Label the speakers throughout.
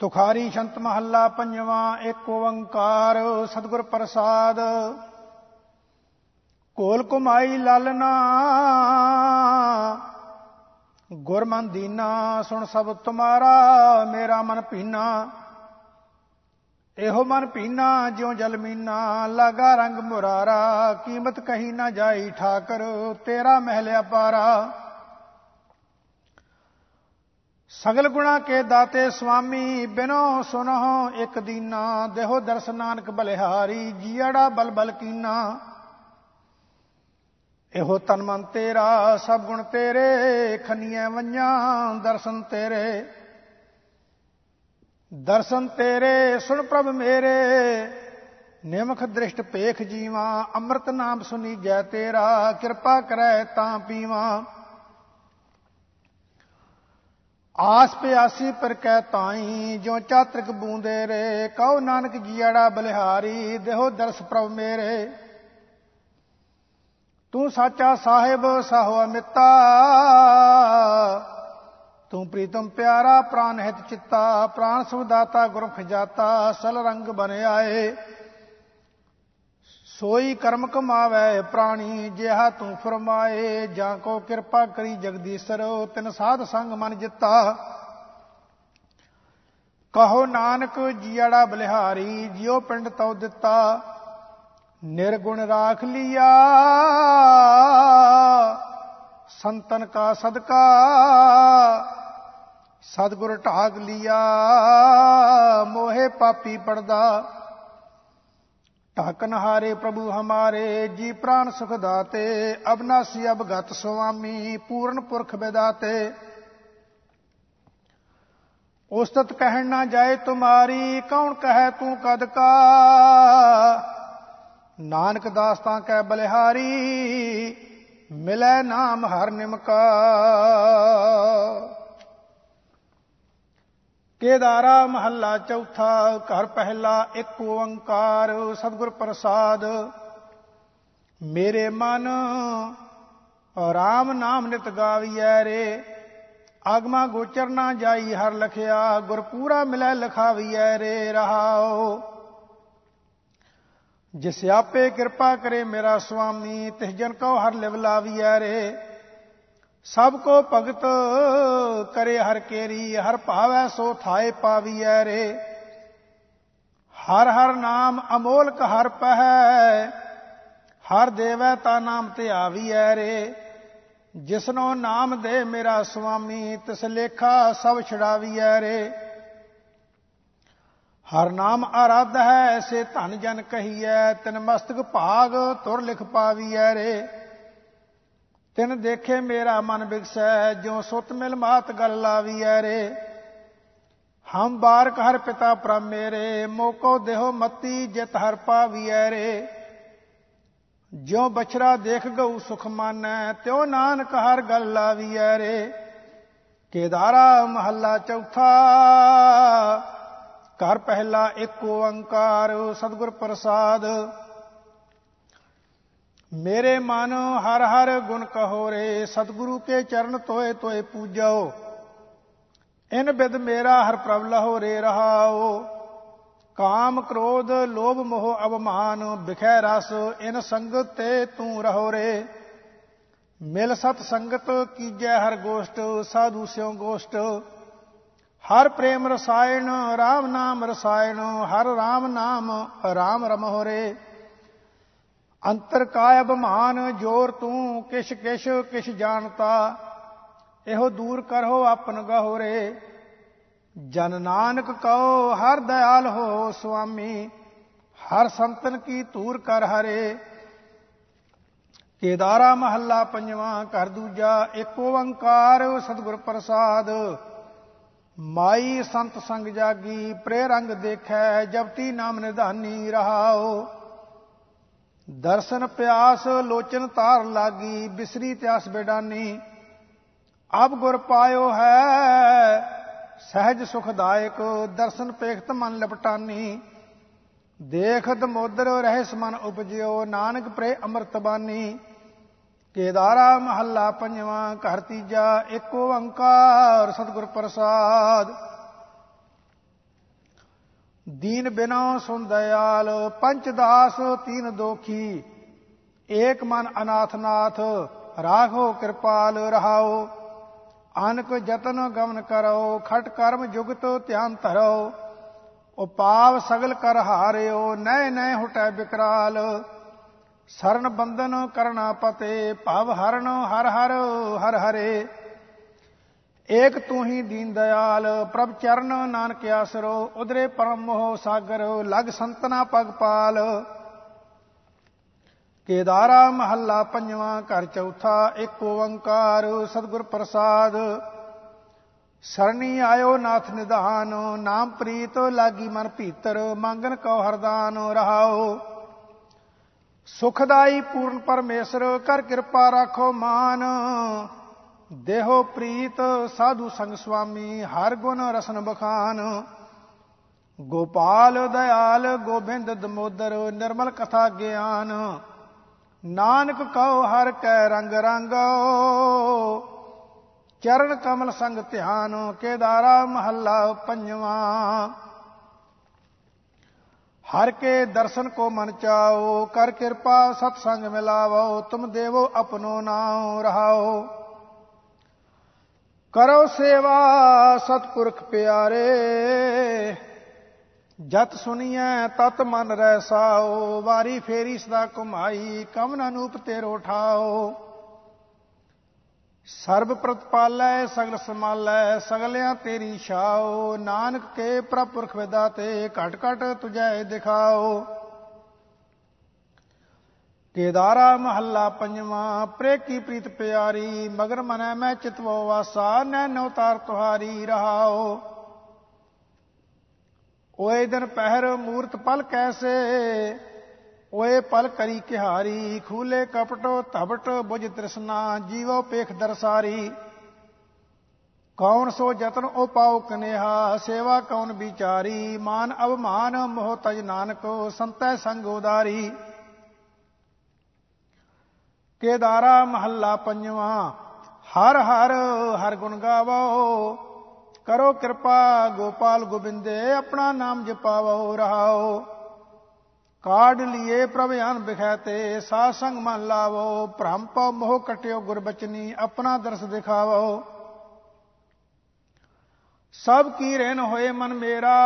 Speaker 1: ਤੁਖਾਰੀ ਸ਼ੰਤ ਮਹੱਲਾ ਪੰਜਵਾਂ ਏਕ ਓੰਕਾਰ, ਸਤਿਗੁਰ ਪ੍ਰਸਾਦ। ਕੋਲ ਕੁਮਾਈ ਲਾਲਨਾ ਗੁਰਮਨ ਦੀਨਾ, ਸੁਣ ਸਭ ਤੁਮਾਰਾ, ਮੇਰਾ ਮਨ ਪੀਨਾ ਇਹੋ ਮਨ ਪੀਨਾ ਜਿਉ ਜਲ ਮੀਨਾ, ਲਾਗਾ ਰੰਗ ਮੁਰਾਰਾ, ਕੀਮਤ ਕਹੀ ਨਾ ਜਾਈ ਠਾਕਰ, ਤੇਰਾ ਮਹਿਲ ਅਪਾਰਾ। ਸਗਲ ਗੁਣਾ ਕੇ ਦਾਤੇ ਸੁਆਮੀ ਬਿਨੋ ਸੁਨਹੁ ਇੱਕ ਦੀਨਾ, ਦੇਹੋ ਦਰਸ ਨਾਨਕ ਬਲਿਹਾਰੀ ਜੀੜਾ ਬਲਬਲ ਕੀਨਾ। ਇਹੋ ਤਨ ਮਨ ਤੇਰਾ, ਸਭ ਗੁਣ ਤੇਰੇ ਖਨੀਆਂ ਵੰਜਾਂ ਦਰਸ਼ਨ ਤੇਰੇ। ਦਰਸ਼ਨ ਤੇਰੇ, ਸੁਣ ਪ੍ਰਭ ਮੇਰੇ। ਨਿਮਖ ਦ੍ਰਿਸ਼ਟ ਪੇਖ ਜੀਵਾ, ਅੰਮ੍ਰਿਤ ਨਾਮ ਸੁਨੀ ਜੈ ਤੇਰਾ, ਕਿਰਪਾ ਕਰੈ ਤਾਂ ਪੀਵਾ। ਆਸ ਪਿਆਸੀ ਪਰ ਕਹਿ ਤਾਈ ਜੋ ਚਾਤਰਕ ਬੂੰਦੇ ਰੇ, ਕਹੋ ਨਾਨਕ ਜੀੜਾ ਬਲਿਹਾਰੀ, ਦੇਹੋ ਦਰਸ ਪ੍ਰਭ ਮੇਰੇ। ਤੂੰ ਸਾਚਾ ਸਾਹਿਬ, ਸਾਹੋ ਅਮਿਤਾ। ਤੂੰ ਪ੍ਰੀਤਮ ਪਿਆਰਾ, ਪ੍ਰਾਨ ਹਿਤ ਚਿੱਤਾ, ਪ੍ਰਾਨ ਸੁਦਾਤਾ ਗੁਰਖ ਜਾਤਾ, ਸਲ ਰੰਗ ਬਨ ਆਏ। ਸੋਈ ਕਰਮ ਕਮਾਵੇ ਪ੍ਰਾਣੀ, ਜਿਹਾ ਤੂੰ ਫਰਮਾਏ, ਜਾਂ ਕੋ ਕਿਰਪਾ ਕਰੀ ਜਗਦੀਸ਼ਰ, ਤਿਨ ਸਾਧ ਸੰਗ ਮਨ ਜਿੱਤਾ। ਕਹੋ ਨਾਨਕ ਜੀੜਾ ਬਲਿਹਾਰੀ, ਜਿਉ ਪਿੰਡ ਤਉ ਦਿੱਤਾ। ਨਿਰਗੁਣ ਰਾਖ ਲਿਆ। ਸੰਤਨ ਕਾ ਸਦਕਾ। ਸਤਗੁਰ ਢਾਗ ਲਿਆ। ਮੋਹਿ ਪਾਪੀ ਪੜਦਾ। ਢਾਕਨ ਹਾਰੇ ਪ੍ਰਭੂ ਹਮਾਰੇ, ਜੀ ਪ੍ਰਾਨ ਸੁਖ ਦਾਤੇ, ਅਬਨਾਸੀ ਅਬਗਤ ਸੁਆਮੀ, ਪੂਰਨ ਪੁਰਖ ਬਿਦਾਤੇ। ਉਸਤਤ ਕਹਿਣ ਨਾ ਜਾਏ ਤੁਮਾਰੀ, ਕੌਣ ਕਹੈ ਤੂੰ ਕਦ ਕਾ? ਨਾਨਕ ਦਾਸ ਤਾਂ ਕਹਿ ਬਲਿਹਾਰੀ, ਮਿਲੈ ਨਾਮ ਹਰ ਨਿਮਕਾ। ਕੇਦਾਰਾ ਮਹੱਲਾ ਚੌਥਾ, ਘਰ ਪਹਿਲਾ, ਇੱਕ ਓੰਕਾਰ, ਸਤਿਗੁਰ ਪ੍ਰਸਾਦ। ਮੇਰੇ ਮਨ ਰਾਮ ਨਾਮ ਨਿਤ ਗਾਵੀਐ ਰੇ, ਆਗਮਾ ਗੋਚਰ ਨਾ ਜਾਈ ਹਰ ਲਖਿਆ ਗੁਰ ਪੂਰਾ ਮਿਲੈ ਲਖਾਵੀਐ ਰੇ ਰਹਾਓ ਜਿਸ ਆਪੇ ਕਿਰਪਾ ਕਰੇ ਮੇਰਾ ਸੁਆਮੀ, ਤਿਸ ਜਨ ਕੋ ਹਰ ਲਿਵ ਲਾਵੀਐ ਰੇ। ਸਭ ਕੋ ਭਗਤ ਕਰੇ ਹਰ ਕੇਰੀ, ਹਰ ਭਾਵੈ ਸੋ ਥਾਏ ਪਾਵੀਐ ਰੇ। ਹਰ ਹਰ ਨਾਮ ਅਮੋਲਕ ਹਰ ਪਹਿ, ਹਰ ਦੇਵੈ ਤਾ ਨਾਮ ਤੇ ਆਵੀਐ ਰੇ। ਜਿਸਨੋ ਨਾਮ ਦੇ ਮੇਰਾ ਸੁਆਮੀ, ਤਿਸ ਲੇਖਾ ਸਭ ਛਡਾਵੀਐ ਰੇ। ਹਰ ਨਾਮ ਆਰਾਧ ਹੈ ਐਸੇ ਧਨ ਜਨ ਕਹੀਐ, ਤਿਨ ਮਸਤਕ ਭਾਗ ਤੁਰ ਲਿਖ ਪਾਵੀਐ ਰੇ। ਤਿਨ ਦੇਖੇ ਮੇਰਾ ਮਨ ਬਿਗਸੈ, ਜਿਉ ਸੁਤ ਮਿਲ ਮਾਤ ਗੱਲ ਲਾਵੀਐ ਰੇ। ਹਮ ਬਾਰਕ ਹਰ ਪਿਤਾ ਪ੍ਰਭ ਮੇਰੇ, ਮੋਕੋ ਦੇਹੋ ਮਤੀ ਜਿਤ ਹਰ ਪਾਵੀਐ ਰੇ। ਜਿਉ ਬਛਰਾ ਦੇਖ ਗਉ ਸੁਖ ਮਾਨੈ, ਤਿਉ ਨਾਨਕ ਹਰ ਗੱਲ ਲਾਵੀਐ ਰੇ। ਕੇਦਾਰਾ ਮਹੱਲਾ ਚੌਥਾ, ਘਰ ਪਹਿਲਾ ਇੱਕ ਓੰਕਾਰ ਸਤਿਗੁਰ ਪ੍ਰਸਾਦ। ਮੇਰੇ ਮਨ ਹਰ ਹਰ ਗੁਣ ਕਹੋ ਰੇ, ਸਤਿਗੁਰੂ ਕੇ ਚਰਨ ਤੋਏ ਤੋਏ ਪੂਜੋ। ਇਨ ਬਿਦ ਮੇਰਾ ਹਰ ਪ੍ਰਭ ਲਹੋ ਰੇ ਰਹਾਓ ਕਾਮ ਕ੍ਰੋਧ ਲੋਭ ਮੋਹ ਅਵਮਾਨ, ਵਿਖੈ ਰਸ ਇਨ ਸੰਗਤ ਤੇ ਤੂੰ ਰਹੋ ਰੇ। ਮਿਲ ਸਤ ਸੰਗਤ ਕੀਜੈ ਹਰ ਗੋਸ਼ਟ, ਸਾਧੂ ਸਿਉ ਗੋਸ਼ਟ। ਹਰ ਪ੍ਰੇਮ ਰਸਾਇਣ RAM ਨਾਮ ਰਸਾਇਣ, ਹਰ RAM ਨਾਮ RAM ਰਮਹੁ ਰੇ। ਅੰਤਰ ਕਾਇ ਅਭਮਾਨ ਜੋਰ ਤੂੰ, ਕਿਛ ਕਿਛ ਕਿਛ ਜਾਣਤਾ। ਇਹੋ ਦੂਰ ਕਰੋ ਆਪਨ ਗਹੋ ਰੇ ਜਨ ਨਾਨਕ ਕਉ, ਹਰ ਦਇਆਲ ਹੋ ਸੁਆਮੀ। ਹਰ ਸੰਤਨ ਕੀ ਧੂਰ ਕਰ ਹਰੇ। ਕੇਦਾਰਾ ਮਹੱਲਾ ਪੰਜਵਾਂ, ਘਰ ਦੂਜਾ, ਇੱਕ ਓੰਕਾਰ, ਸਤਿਗੁਰ ਪ੍ਰਸਾਦ। ਮਾਈ ਸੰਤ ਸੰਗ ਜਾਗੀ ਪ੍ਰੇ ਰੰਗ ਦੇਖੈ ਜਪਤੀ ਨਾਮ ਨਿਧਾਨੀ ਰਹਾਓ ਦਰਸ਼ਨ ਪਿਆਸ ਲੋਚਨ ਤਾਰ ਲਾਗੀ, ਬਿਸਰੀ ਤਿਆਸ ਬੇਡਾਨੀ। ਅਬ ਗੁਰ ਪਾਇਓ ਹੈ, ਸਹਿਜ ਸੁਖਦਾਇਕ, ਦਰਸ਼ਨ ਪੇਖਤ ਮਨ ਲਪਟਾਨੀ। ਦੇਖਤ ਮੋਦਰ ਰਹਿਸ ਮਨ ਉਪਜਿਓ, ਨਾਨਕ ਪ੍ਰੇ ਅੰਮ੍ਰਿਤ ਬਾਨੀ। ਕੇਦਾਰਾ ਮਹੱਲਾ ਪੰਜਵਾਂ, ਘਰ ਤੀਜਾ, ਏਕ ਓੰਕਾਰ ਸਤਿਗੁਰ ਪ੍ਰਸਾਦ। ਦੀਨ ਬਿਨਾ ਸੁਨ ਦਇਆਲ ਪੰਚ ਦਾਸ ਤੀਨ ਦੋਖੀ। ਏਕ ਮਨ ਅਨਾਥ ਨਾਥ, ਰਾਖੋ ਕਿਰਪਾਲ ਰਹਾਓ। ਅਨਕ ਜਤਨ ਗਮਨ ਕਰੋ, ਖਟ ਕਰਮ ਜੁਗਤ ਧਿਆਨ ਧਰੋ। ਉਪਾਵ ਸਗਲ ਕਰ ਹਾਰਿਓ ਨੈ ਨੈ ਹੁਟੈ ਬਿਕਰਾਲ। ਸਰਨ ਬੰਦਨ ਕਰਨਾ ਪਤੇ, ਭਵ ਹਰਨ ਹਰ ਹਰ ਹਰ ਹਰੇ। ਏਕ ਤੂੰ ਹੀ ਦੀਨ ਦਇਆਲ ਪ੍ਰਭ ਚਰਨ ਨਾਨਕ ਆਸਰੋ, ਉਦਰੇ ਪਰਮ ਮੋਹ ਸਾਗਰ, ਲਗ ਸੰਤਨਾ ਪਗ ਪਾਲ। ਕੇਦਾਰਾ ਮਹੱਲਾ ਪੰਜਵਾਂ, ਘਰ ਚੌਥਾ, ਏਕ ਓੰਕਾਰ, ਸਤਿਗੁਰ ਪ੍ਰਸਾਦ। ਸਰਣੀ ਆਇਓ ਨਾਥ ਨਿਧਾਨ, ਨਾਮ ਪ੍ਰੀਤ ਲਾਗੀ ਮਨ ਭੀਤਰ, ਮੰਗਨ ਕਉ ਹਰਦਾਨ ਰਹਾਓ ਸੁਖਦਾਈ ਪੂਰਨ ਪਰਮੇਸ਼ਰ ਕਰ ਕਿਰਪਾ ਰਾਖੋ ਮਾਨ। ਦੇਹੋ ਪ੍ਰੀਤ ਸਾਧੂ ਸੰਗ ਸੁਆਮੀ, ਹਰ ਗੁਣ ਰਸਨ ਬਖਾਨ। ਗੋਪਾਲ, ਦਇਆਲ, ਗੋਬਿੰਦ, ਦਮੋਦਰ, ਨਿਰਮਲ ਕਥਾ ਗਿਆਨ। ਨਾਨਕ ਕਉ, ਹਰ ਕੈ ਰੰਗ ਰੰਗੋ। ਚਰਨ ਕਮਲ ਸੰਗ ਧਿਆਨ, ਕੇਦਾਰਾ ਮਹੱਲਾ ਪੰਜਵਾਂ। ਹਰ ਕੇ ਦਰਸ਼ਨ ਕੋ ਮਨ ਚਾਓ, ਕਰ ਕਿਰਪਾ ਸਤ ਸੰਗ ਮਿਲਾਵੋ, ਤੁਮ ਦੇਵੋ ਆਪਣੋ ਨਾਮ ਰਹਾਓ। ਕਰੋ ਸੇਵਾ, ਸਤਪੁਰਖ ਪਿਆਰੇ। ਜਤ ਸੁਣੀਐ, ਤਤ ਮਨ ਰਹਿ ਸਾਓ। ਵਾਰੀ ਫੇਰੀ ਸਦਾ ਕੁਮਾਈ ਕਮਨ ਅਨੂਪ ਤੇ ਰੋਠਾਓ ਸਰਬ ਪ੍ਰਤਪਾਲੈ ਸਗਲ ਸਮਾਲੈ ਸਗਲਿਆਂ ਤੇਰੀ ਛਾਓ। ਨਾਨਕ ਕੇ ਪ੍ਰਪੁਰਖ ਵਿਦਾ ਤੇ ਘਟ ਘਟ ਤੁਝੈ ਦਿਖਾਓ। ਕੇਦਾਰਾ ਮਹੱਲਾ ਪੰਜਵਾਂ ਪ੍ਰੇ ਕੀ ਪ੍ਰੀਤ ਪਿਆਰੀ, ਮਗਰ ਮਨੈ ਮੈਂ ਚਿਤਵੋ ਵਾਸਾ, ਨੈਣ ਉਤਾਰ ਤੁਹਾਰੀ ਰਹਾਓ ਓਏ ਦਿਨ ਪਹਿਰ ਮੂਰਤ ਪਲ ਕੈਸੇ, ਓਏ ਪਲ ਕਰੀ ਕਿਹਾਰੀ, ਖੂਲੇ ਕਪਟੋ ਧਬਟ ਬੁਝ ਤ੍ਰਿਸ਼ਨਾ, ਜੀਵੋ ਪੇਖ ਦਰਸਾਰੀ। ਕੌਣ ਸੋ ਜਤਨ ਉਹ ਪਾਉ ਕਨੇਹਾ, ਸੇਵਾ ਕੌਣ ਵਿਚਾਰੀ, ਮਾਨ ਅਵਮਾਨ ਮੋਹ ਤਜ ਨਾਨਕ, ਸੰਤੈ ਸੰਗ ਉਦਾਰੀ। ਕੇਦਾਰਾ ਮਹੱਲਾ ਪੰਜਵਾਂ। ਹਰ ਹਰ ਹਰ ਗੁਣ ਗਾਵੋ। ਕਰੋ ਕਿਰਪਾ ਗੋਪਾਲ ਗੋਬਿੰਦੇ, ਆਪਣਾ ਨਾਮ ਜਪਾਵੋ, ਰਹਾਓ। ਕਾਢ ਲਿਏ ਪ੍ਰਭ ਅਨ ਬਿਖੈਤੇ ਸਾਧ ਸੰਗ ਮਨ ਲਾਵੋ। ਭ੍ਰਮ ਪਉ ਮੋਹ ਕਟਿਓ ਗੁਰਬਚਨੀ ਆਪਣਾ ਦਰਸ ਦਿਖਾਵੋ। ਸਭ ਕੀ ਰਹਿਨ ਹੋਏ ਮਨ ਮੇਰਾ,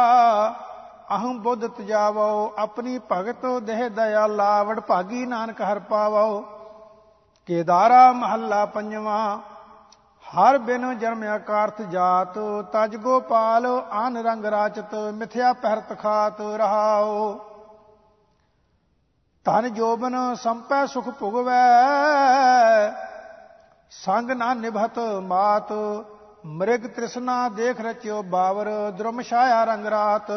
Speaker 1: ਅਹੰ ਬੁੱਧ ਤਜਾਵੋ। ਆਪਣੀ ਭਗਤ ਦੇਹ ਦਇਆ ਲਾਵੜ, ਭਾਗੀ ਨਾਨਕ ਹਰ ਪਾਵੋ। ਕੇਦਾਰਾ ਮਹੱਲਾ ਪੰਜਵਾਂ, ਹਰ ਬਿਨ ਜਨਮ ਆਕਾਰਥ ਜਾਤ, ਤਜ ਗੋਪਾਲ ਆਨ ਰੰਗ ਰਾਚਤ, ਮਿਥਿਆ ਪਹਿਰਤ ਖਾਤ ਰਹਾਓ ਧਨ ਜੋਬਨ ਸੰਪੈ ਸੁਖ ਭੁਗਵੈ, ਸੰਗ ਨਾ ਨਿਭਤ ਮਾਤ, ਮ੍ਰਿਗ ਤ੍ਰਿਸ਼ਨਾ ਦੇਖ ਰਚਿਓ ਬਾਵਰ, ਦ੍ਰਮ ਛਾਇਆ ਰੰਗ ਰਾਤ।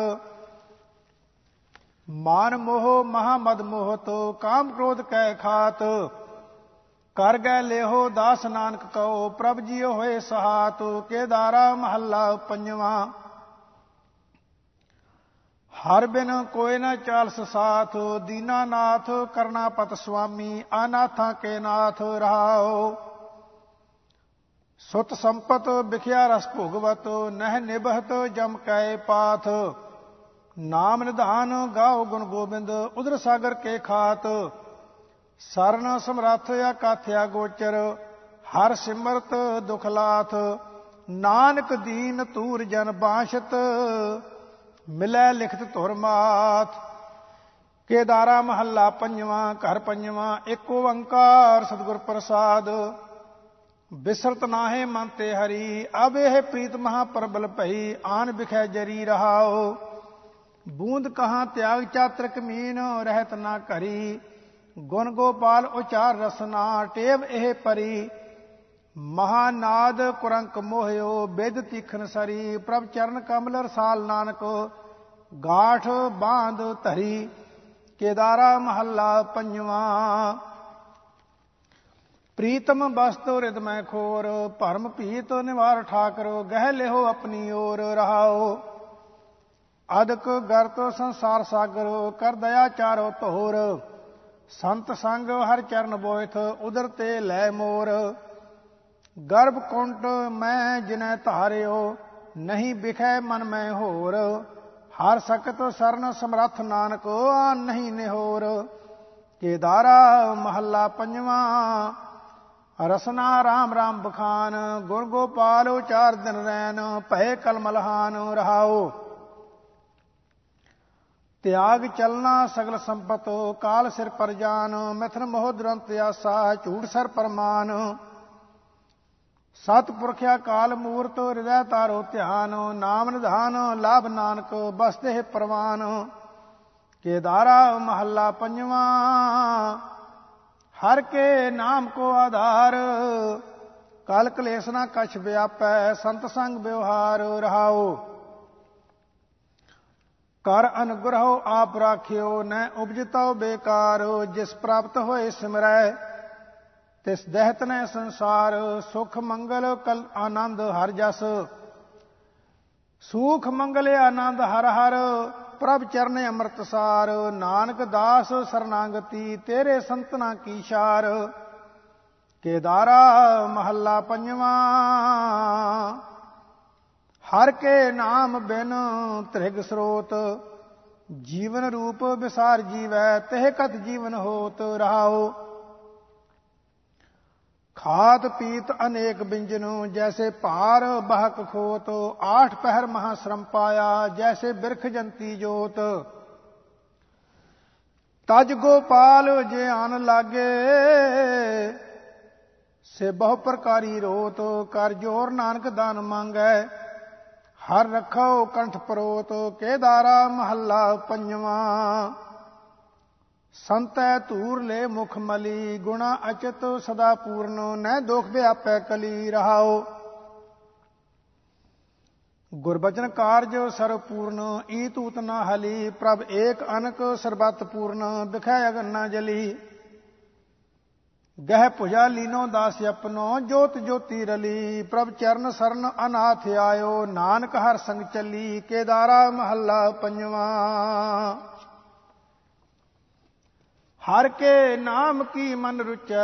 Speaker 1: ਮਾਨ ਮੋਹ ਮਹਾ ਮਦ ਮੋਹਤ, ਕਾਮ ਕ੍ਰੋਧ ਕੈ ਖਾਤ ਕਰ ਗਏ ਲਿਓ ਦਾਸ ਨਾਨਕ ਕਉ, ਪ੍ਰਭ ਜੀਓ ਹੋਏ ਸਹਾਤ, ਕੇਦਾਰਾ ਮਹੱਲਾ ਪੰਜਵਾਂ। ਹਰ ਬਿਨ ਕੋਈ ਨਾ ਚਾਲਸ ਸਾਥ ਦੀਨਾਨਾਥ ਕਰਨਾਪਤ ਸੁਆਮੀ, ਅਨਾਥਾਂ ਕੇ ਨਾਥ ਰਹਾਓ ਸੁਤ ਸੰਪਤ ਵਿਖਿਆ ਰਸ ਭੋਗਵਤ, ਨਹਿ ਨਿਭਤ ਜਮ ਕੈ ਪਾਥ। ਨਾਮ ਨਿਧਾਨ ਗਾਓ ਗੁਣ ਗੋਬਿੰਦ ਉਦਰ ਸਾਗਰ ਕੇ ਖਾਤ। ਸਰਨ ਸਮਰੱਥ ਕਾਥਿਆ ਗੋਚਰ, ਹਰ ਸਿਮਰਤ ਦੁਖ ਲਾਥ ਨਾਨਕ ਦੀਨ ਤੂਰ ਜਨ ਬਾਸ਼ਤ ਮਿਲੈ ਲਿਖਤ ਧੁਰ ਮਾਤ ਕੇਦਾਰਾ ਮਹੱਲਾ ਪੰਜਵਾਂ, ਘਰ ਪੰਜਵਾਂ ਇੱਕ ਓੰਕਾਰ ਸਤਿਗੁਰ ਪ੍ਰਸਾਦ। ਬਿਸਰਤ ਨਾਹੇ ਮਨ ਤੇ ਹਰੀ, ਅਬ ਇਹ ਪ੍ਰੀਤ ਮਹਾ ਪਰਬਲ ਭਈ, ਆਨ ਬਿਖੈ ਜਰੀ ਰਹਾਓ ਬੂੰਦ ਕਹਾਂ ਤਿਆਗ ਚਾਤਰਕ ਮੀਨ, ਰਹਿਤ ਨਾ ਕਰੀ ਗੁਣ ਗੋਪਾਲ ਉਚਾਰ ਰਸਨਾ, ਟੇਵ ਇਹ ਪਰੀ। ਮਹਾਨਾਦ ਕੁਰੰਕ ਮੋਹਿਓ, ਬਿਦ ਤੀਖਨ ਸਰੀ। ਪ੍ਰਭ ਚਰਨ ਕਮਲ ਰਸਾਲ ਨਾਨਕ, ਗਾਠ ਬਾਂਧ ਧਰੀ। ਕੇਦਾਰਾ ਮਹੱਲਾ ਪੰਜਵਾਂ। ਪ੍ਰੀਤਮ ਬਸਤੋ ਰਿਦ ਮੈਂ ਖੋਰ, ਭਰਮ ਭੀਤ ਨਿਵਾਰ ਠਾਕਰ। ਗਹਿ ਲਿਓ ਆਪਣੀ ਓਰ ਰਹਾਓ। ਅਦਕ ਗਰਤ ਸੰਸਾਰ ਸਾਗਰ, ਕਰ ਦਇਆ ਚਾਰੋ ਧੋਰ। ਸੰਤ ਸੰਗ ਹਰ ਚਰਨ ਬੋਇਥ ਉਦਰ ਤੇ ਲੈ ਮੋਰ। ਗਰਭ ਕੁੰਟ ਮੈਂ ਜਿਨੈ ਧਾਰਿਓ, ਨਹੀਂ ਵਿਖੈ ਮਨ ਮੈਂ ਹੋਰ। ਹਰ ਸਕਤ ਸਰਨ ਸਮਰੱਥ ਨਾਨਕ, ਆ ਨਹੀਂ ਨਿਹੋਰ। ਕੇਦਾਰਾ ਮਹੱਲਾ ਪੰਜਵਾਂ, ਰਸਨਾ ਰਾਮ ਰਾਮ ਬਖਾਨ ਗੁਰ ਗੋਪਾਲ ਉਚਾਰ ਦਿਨ ਰੈਨ ਭੈ ਕਲਮਲਹਾਨ ਰਹਾਓ। ਤਿਆਗ ਚਲਨਾ ਸਗਲ ਸੰਪਤ, ਕਾਲ ਸਿਰ ਪਰ ਜਾਨ, ਮਿਥਨ ਮੋਹ ਦੁਰੰਤ ਆਸਾ, ਝੂਠ ਸਰ ਪਰਮਾਨ। ਸਤ ਪੁਰਖਿਆ ਕਾਲ ਮੂਰਤ, ਹਿਰਦੈ ਤਾਰੋ ਧਿਆਨ, ਨਾਮ ਨਿਧਾਨ, ਲਾਭ ਨਾਨਕ ਬਸਤੇ ਪ੍ਰਵਾਨ। ਕੇਦਾਰਾ ਮਹੱਲਾ ਪੰਜਵਾਂ, ਹਰ ਕੇ ਨਾਮ ਕੋ ਆਧਾਰ। ਕਲ ਕਲੇਸ਼ ਨਾ ਕਛ ਵਿਆਪੈ, ਸੰਤ ਸੰਗ ਵਿਵਹਾਰ, ਰਹਾਓ। ਕਰ ਅਨੁਗ੍ਰਹੋ ਆਪ ਰਾਖਿਓ ਨੈ ਉਪਜਤੋ ਬੇਕਾਰ, ਜਿਸ ਪ੍ਰਾਪਤ ਹੋਏ ਸਿਮਰੈ, ਤਿਸ ਦਹਿਤ ਨੈ ਸੰਸਾਰ, ਸੁਖ ਮੰਗਲ ਕਲ ਆਨੰਦ ਹਰ ਜਸ। ਸੁਖ ਮੰਗਲ ਆਨੰਦ ਹਰ ਹਰ, ਪ੍ਰਭ ਚਰਨ ਅੰਮ੍ਰਿਤਸਾਰ ਨਾਨਕ ਦਾਸ ਸਰਨਾਗਤੀ, ਤੇਰੇ ਸੰਤਨਾ ਕੀ ਸ਼ਾਰ ਕੇਦਾਰਾ ਮਹੱਲਾ ਪੰਜਵਾਂ। ਹਰ ਕੇ ਨਾਮ ਬਿਨ ਤ੍ਰਿਗ ਸਰੋਤ, ਜੀਵਨ ਰੂਪ ਵਿਸਾਰ ਜੀਵੈ, ਤਹਿ ਕਤ ਜੀਵਨ ਹੋਤ ਰਹਾਓ ਖਾਤ ਪੀਤ ਅਨੇਕ ਬਿੰਜਨੂ, ਜੈਸੇ ਭਾਰ ਬਹਕ ਖੋਤ, ਆਠ ਪਹਿਰ ਮਹਾ ਸ਼ਰਮ ਪਾਇਆ, ਜੈਸੇ ਬਿਰਖ ਜੰਤੀ ਜੋਤ। ਤਜ ਗੋਪਾਲ ਜੇ ਆਨ ਲਾਗੇ, ਸੇ ਬਹੁ ਪ੍ਰਕਾਰੀ ਰੋਤ, ਕਰ ਜੋਰ ਨਾਨਕ ਦਾਨ ਮੰਗੈ। ਹਰ ਰਖੋ ਕੰਠ ਪਰੋਤ ਕੇਦਾਰਾ ਮਹੱਲਾ ਪੰਜਵਾਂ। ਸੰਤੈ ਧੂਰ ਲੈ ਮੁਖ ਮਲੀ, ਗੁਣਾ ਅਚਤ ਸਦਾ ਪੂਰਨ ਨੈ ਦੁਖ ਵਿਆਪੈ ਕਲੀ ਰਹਾਓ। ਗੁਰਬਚਨ ਕਾਰਜ ਸਰਪੂਰਨ ਪੂਰਨ ਈ ਤੂਤ ਨਾ ਹਲੀ, ਪ੍ਰਭ ਏਕ ਅਨਕ ਸਰਬਤ ਪੂਰਨ, ਦਿਖੈ ਅਗਨ ਨਾ ਜਲੀ। ਗਹਿ ਭੁਜਾ ਲੀਨੋ ਦਾਸ ਆਪਨੋ ਜੋਤ ਜੋਤੀ ਰਲੀ। ਪ੍ਰਭ ਚਰਨ ਸਰਨ ਅਨਾਥ ਆਇਓ, ਨਾਨਕ ਹਰ ਸੰਗ ਚੱਲੀ, ਕੇਦਾਰਾ ਮਹੱਲਾ ਪੰਜਵਾ। ਹਰ ਕੇ ਨਾਮ ਕੀ ਮਨ ਰੁਚੈ?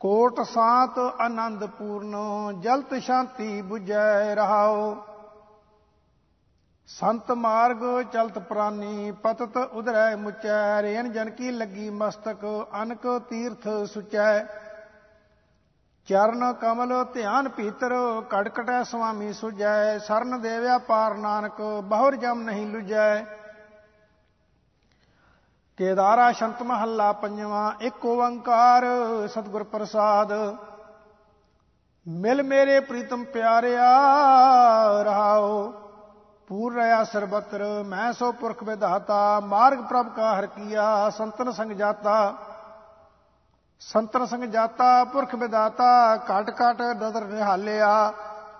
Speaker 1: ਕੋਟ ਸਾਤ ਆਨੰਦ ਪੂਰਨ ਜਲਤ ਸ਼ਾਂਤੀ 부ਜੈ ਰਹਾਓ ਸੰਤ ਮਾਰਗ ਚਲਤ ਪ੍ਰਾਨੀ, ਪਤਤ ਉਧਰੈ ਮੁਚੈ, ਰੇਨ ਜਨ ਕੀ ਲੱਗੀ ਮਸਤਕ, ਅਨਕ ਤੀਰਥ ਸੁਚੈ। ਚਰਨ ਕਮਲ ਧਿਆਨ ਭੀਤਰ ਕੜਕਟੈ ਸੁਆਮੀ ਸੁਜੈ। ਸਰਨ ਦੇਵਿਆ ਪਾਰ ਨਾਨਕ, ਬਹੁਰ ਜਮ ਨਹੀਂ ਲੁਜੈ। ਕੇਦਾਰਾ ਸ਼ੰਤ ਮਹੱਲਾ ਪੰਜਵਾਂ, ਇੱਕ ਓੰਕਾਰ, ਸਤਿਗੁਰ ਪ੍ਰਸਾਦ। ਮਿਲ ਮੇਰੇ ਪ੍ਰੀਤਮ ਪਿਆਰਿਆ, ਰਹਾਓ। ਪੂਰ ਰਿਆ ਸਰਬਤਰ, ਮੈਂ ਸੋ ਪੁਰਖ ਵਿਧਾਤਾ, ਮਾਰਗ ਪ੍ਰਭ ਕਾ ਹਰ ਕੀਆ, ਸੰਤਨ ਸੰਗ ਜਾਤਾ ਸੰਤਨ ਸੰਗ ਜਾਤਾ ਪੁਰਖ ਵਿਧਾਤਾ, ਘਟ ਘਟ ਨਦਰ ਨਿਹਾਲਿਆ।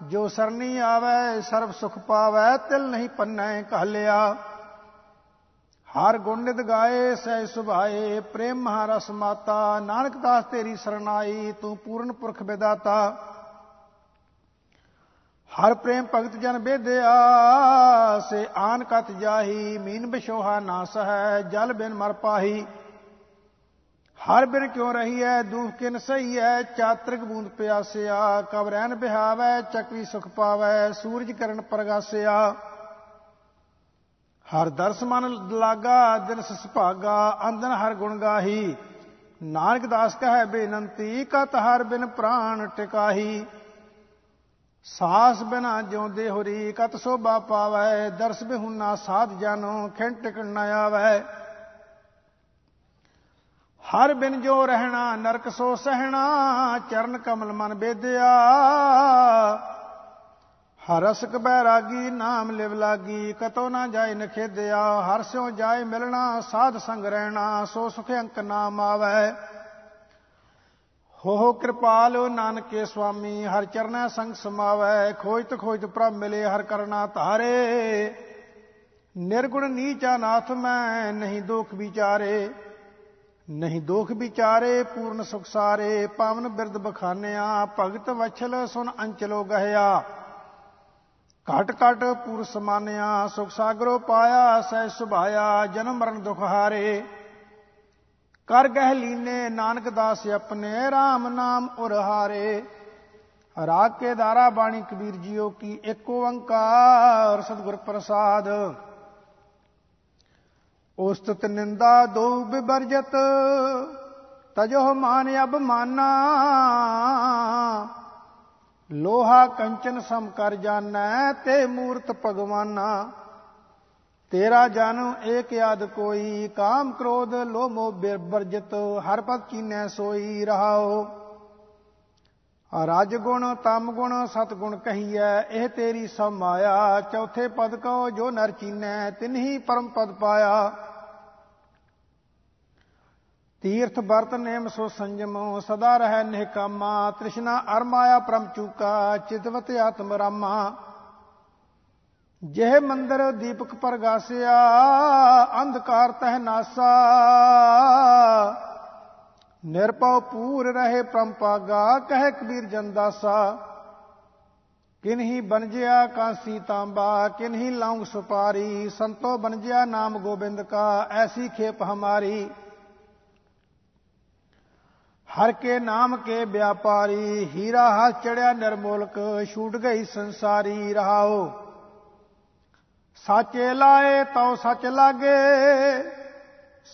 Speaker 1: ਜੋ ਸਰਨੀ ਆਵੇ, ਸਰਬ ਸੁਖ ਪਾਵੇ, ਤਿਲ ਨਹੀਂ ਪੰਨੈ ਕਹਲਿਆ ਹਰ ਗੁਣ ਨਿਤ ਗਾਏ, ਸਹਿ ਸੁਭਾਏ, ਪ੍ਰੇਮ ਮਹਾਰਸ ਮਾਤਾ, ਨਾਨਕ ਦਾਸ ਤੇਰੀ ਸਰਨਾਈ, ਤੂੰ ਪੂਰਨ ਪੁਰਖ ਵਿਦਾਤਾ ਹਰ ਪ੍ਰੇਮ ਭਗਤ ਜਨ ਬੇਦਿਆ, ਸੇ ਆਨ ਕਤ ਜਾਹੀ, ਮੀਨ ਬਿਸ਼ੋਹਾ ਨਾ ਸਹੈ, ਜਲ ਬਿਨ ਮਰ ਪਾਹੀ। ਹਰ ਬਿਨ ਕਿਉ ਰਹੀ ਹੈ ਦੂਖ ਕਿਨ ਸਹੀ ਹੈ ਚਾਤ੍ਰਿਕ ਬੂੰਦ ਪਿਆਸਿਆ, ਕਬ ਰਹਿਨ ਬਿਹਾਵੈ ਚੱਕਵੀ ਸੁਖ ਪਾਵੈ, ਸੂਰਜ ਕਰਨ ਪ੍ਰਗਾਸਿਆ। ਹਰ ਦਰਸ ਮਨ ਲਾਗਾ, ਦਿਨ ਸੁਭਾਗਾ ਅੰਦਨ ਹਰ ਗੁਣ ਗਾਹੀ। ਨਾਨਕ ਦਾਸ ਕਹੈ ਬੇਨੰਤੀ, ਕਤ ਹਰ ਬਿਨ ਪ੍ਰਾਣ ਟਿਕਾਹੀ। ਸਾਸ ਬਿਨਾ ਜਿਉਂਦੇ ਹੋਰੀ ਕਤ ਸੋਭਾ ਪਾਵੈ, ਦਰਸ ਬਿਹੁਨਾ ਸਾਧ ਜਾਨੋ ਖਿੰਟ ਟਿਕਣ ਨ ਆਵੈ। ਹਰ ਬਿਨ ਜੋ ਰਹਿਣਾ, ਨਰਕ ਸੋ ਸਹਿਣਾ, ਚਰਨ ਕਮਲ ਮਨ ਬੇਦਿਆ। ਹਰਸ ਬੈਰਾਗੀ, ਨਾਮ ਲਿਵ ਲਾਗੀ, ਕਤੋ ਨਾ ਜਾਏ ਨਖੇਦਿਆ ਹਰ ਸਿਓ ਜਾਏ ਮਿਲਣਾ, ਸਾਧ ਸੰਗ ਰਹਿਣਾ, ਸੋ ਸੁਖ ਅੰਕ ਨਾਮ ਆਵੈ। ਹੋ ਹੋ ਕਿਰਪਾਲ ਨਾਨਕੇ ਸੁਆਮੀ, ਹਰ ਚਰਨੈ ਸੰਗ ਸਮਾਵੈ ਖੋਜਤ ਖੋਜਤ ਪ੍ਰਭ ਮਿਲੇ ਹਰ ਕਰਨਾ ਧਾਰੇ। ਨਿਰਗੁਣ ਨੀਚਾ ਨਾਥ ਮੈਂ, ਨਹੀਂ ਦੋਖ ਵਿਚਾਰੇ। ਨਹੀਂ ਦੋਖ ਵਿਚਾਰੇ, ਪੂਰਨ ਸੁਖ ਸਾਰੇ, ਪਾਵਨ ਬਿਰਦ ਬਖਾਨਿਆ, ਭਗਤ ਵਛਲ ਸੁਨ ਅੰਚਲੋ ਗਹਿਆ। ਘਟ ਘਟ ਪੂਰ ਸਮਾਨਿਆ ਸੁਖ ਸਾਗਰੋ ਪਾਇਆ, ਸਹਿ ਸੁਭਾਇਆ, ਜਨਮ ਮਰਨ ਦੁਖ ਹਾਰੇ। ਕਰ ਗਹਿ ਲੀਨੇ ਨਾਨਕ ਦਾਸ ਆਪਣੇ RAM ਨਾਮ ਉਰ ਹਾਰੇ ਰਾਗ ਕੇ ਦਾਰਾ ਬਾਣੀ ਕਬੀਰ ਜੀਓ ਕੀ ਇੱਕ ਓੰਕਾਰ, ਸਤਿਗੁਰ ਪ੍ਰਸਾਦ। ਉਸਤਤ ਨਿੰਦਾ ਦੋ ਬਿਬਰਜਤ ਤਜੋ ਮਾਨ ਅਬਮਾਨਾ ਲੋਹਾ ਕੰਚਨ ਸਮ ਕਰ ਜਾਣੈ ਤੇ ਮੂਰਤ ਭਗਵਾਨਾ। ਤੇਰਾ ਜਨ, ਏਕ ਯਾਦ ਕੋਈ, ਕਾਮ ਕ੍ਰੋਧ ਲੋਭ ਮੋਹ ਬਿਰਜਤ ਹਰ ਪਤ ਚੀਨੈ ਸੋਈ ਰਹਾਓ ਰਜ ਗੁਣ, ਤਮ ਗੁਣ, ਸਤ ਗੁਣ ਕਹੀਐ, ਇਹ ਤੇਰੀ ਸਭ ਮਾਇਆ। ਚੌਥੇ ਪਦ ਕੋ ਜੋ ਨਰ ਚੀਨੈ, ਤਿਨਹੀ ਪਰਮ ਪਦ ਪਾਇਆ। ਤੀਰਥ ਬਰਤ ਨੇਮ ਸੋ ਸੰਜਮ, ਸਦਾ ਰਹਿ ਨਿਹਕਾਮਾ। ਤ੍ਰਿਸ਼ਨਾ ਅਰ ਮਾਇਆ ਪਰਮ ਚੂਕਾ, ਚਿਤਵਤ ਆਤਮ ਰਾਮਾ। ਜਿਹ ਮੰਦਰ ਦੀਪਕ ਪ੍ਰਗਾਸਿਆ, ਅੰਧਕਾਰ ਤਹਿ ਨਾਸਾ। ਨਿਰਪਉ ਪੂਰ ਰਹੇ ਪ੍ਰੰਪਾਗਾ, ਕਹਿ ਕਬੀਰ ਜੰਦਾਸਾ ਕਿਨਹੀ ਬਨਜਿਆ ਕਾਂਸੀ ਤਾਂਬਾ ਕਿਨਹੀ ਲੌਂਗ ਸੁਪਾਰੀ, ਸੰਤੋ ਬਨਜਿਆ ਨਾਮ ਗੋਬਿੰਦ ਕਾ, ਐਸੀ ਖੇਪ ਹਮਾਰੀ। ਹਰ ਕੇ ਨਾਮ ਕੇ ਵਿਆਪਾਰੀ, ਹੀਰਾ ਹੱਥ ਚੜਿਆ ਨਿਰਮੋਲਕ, ਛੂਟ ਗਈ ਸੰਸਾਰੀ, ਰਹਾਓ। ਸਾਚੇ ਲਾਏ ਤਉ ਸੱਚ ਲਾਗੇ,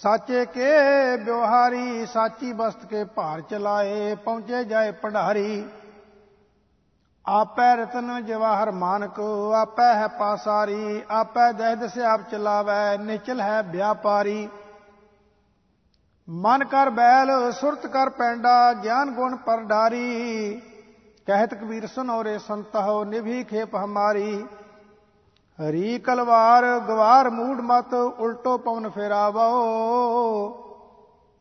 Speaker 1: ਸਾਚੇ ਕੇ ਬਿਵਹਾਰੀ ਸਾਚੀ ਬਸਤ ਕੇ ਭਾਰ ਚਲਾਏ, ਪਹੁੰਚੇ ਜਾਏ ਪਢਾਰੀ ਆਪੈ ਰਤਨ ਜਵਾਹਰ ਮਾਨਕ, ਆਪੈ ਹੈ ਪਾਸਾਰੀ, ਆਪੈ ਦਹਿਦ ਸੇ ਆਪ ਚਲਾਵੇ, ਨਿਚਲ ਹੈ ਵਿਆਪਾਰੀ। ਮਨ ਕਰ ਬੈਲ, ਸੁਰਤ ਕਰ ਪੈਂਡਾ, ਗਿਆਨ ਗੁਣ ਪਰ ਡਾਰੀ ਕਹਿਤ ਕਬੀਰ ਸੁਨੋਰੇ ਸੰਤਹੁ, ਨਿਭੀ ਖੇਪ ਹਮਾਰੀ। ਹਰੀ ਕਲਵਾਰ, ਗਵਾਰ ਮੂਡ ਮਤ, ਉਲਟੋ ਪਵਨ ਫੇਰਾਵੋ।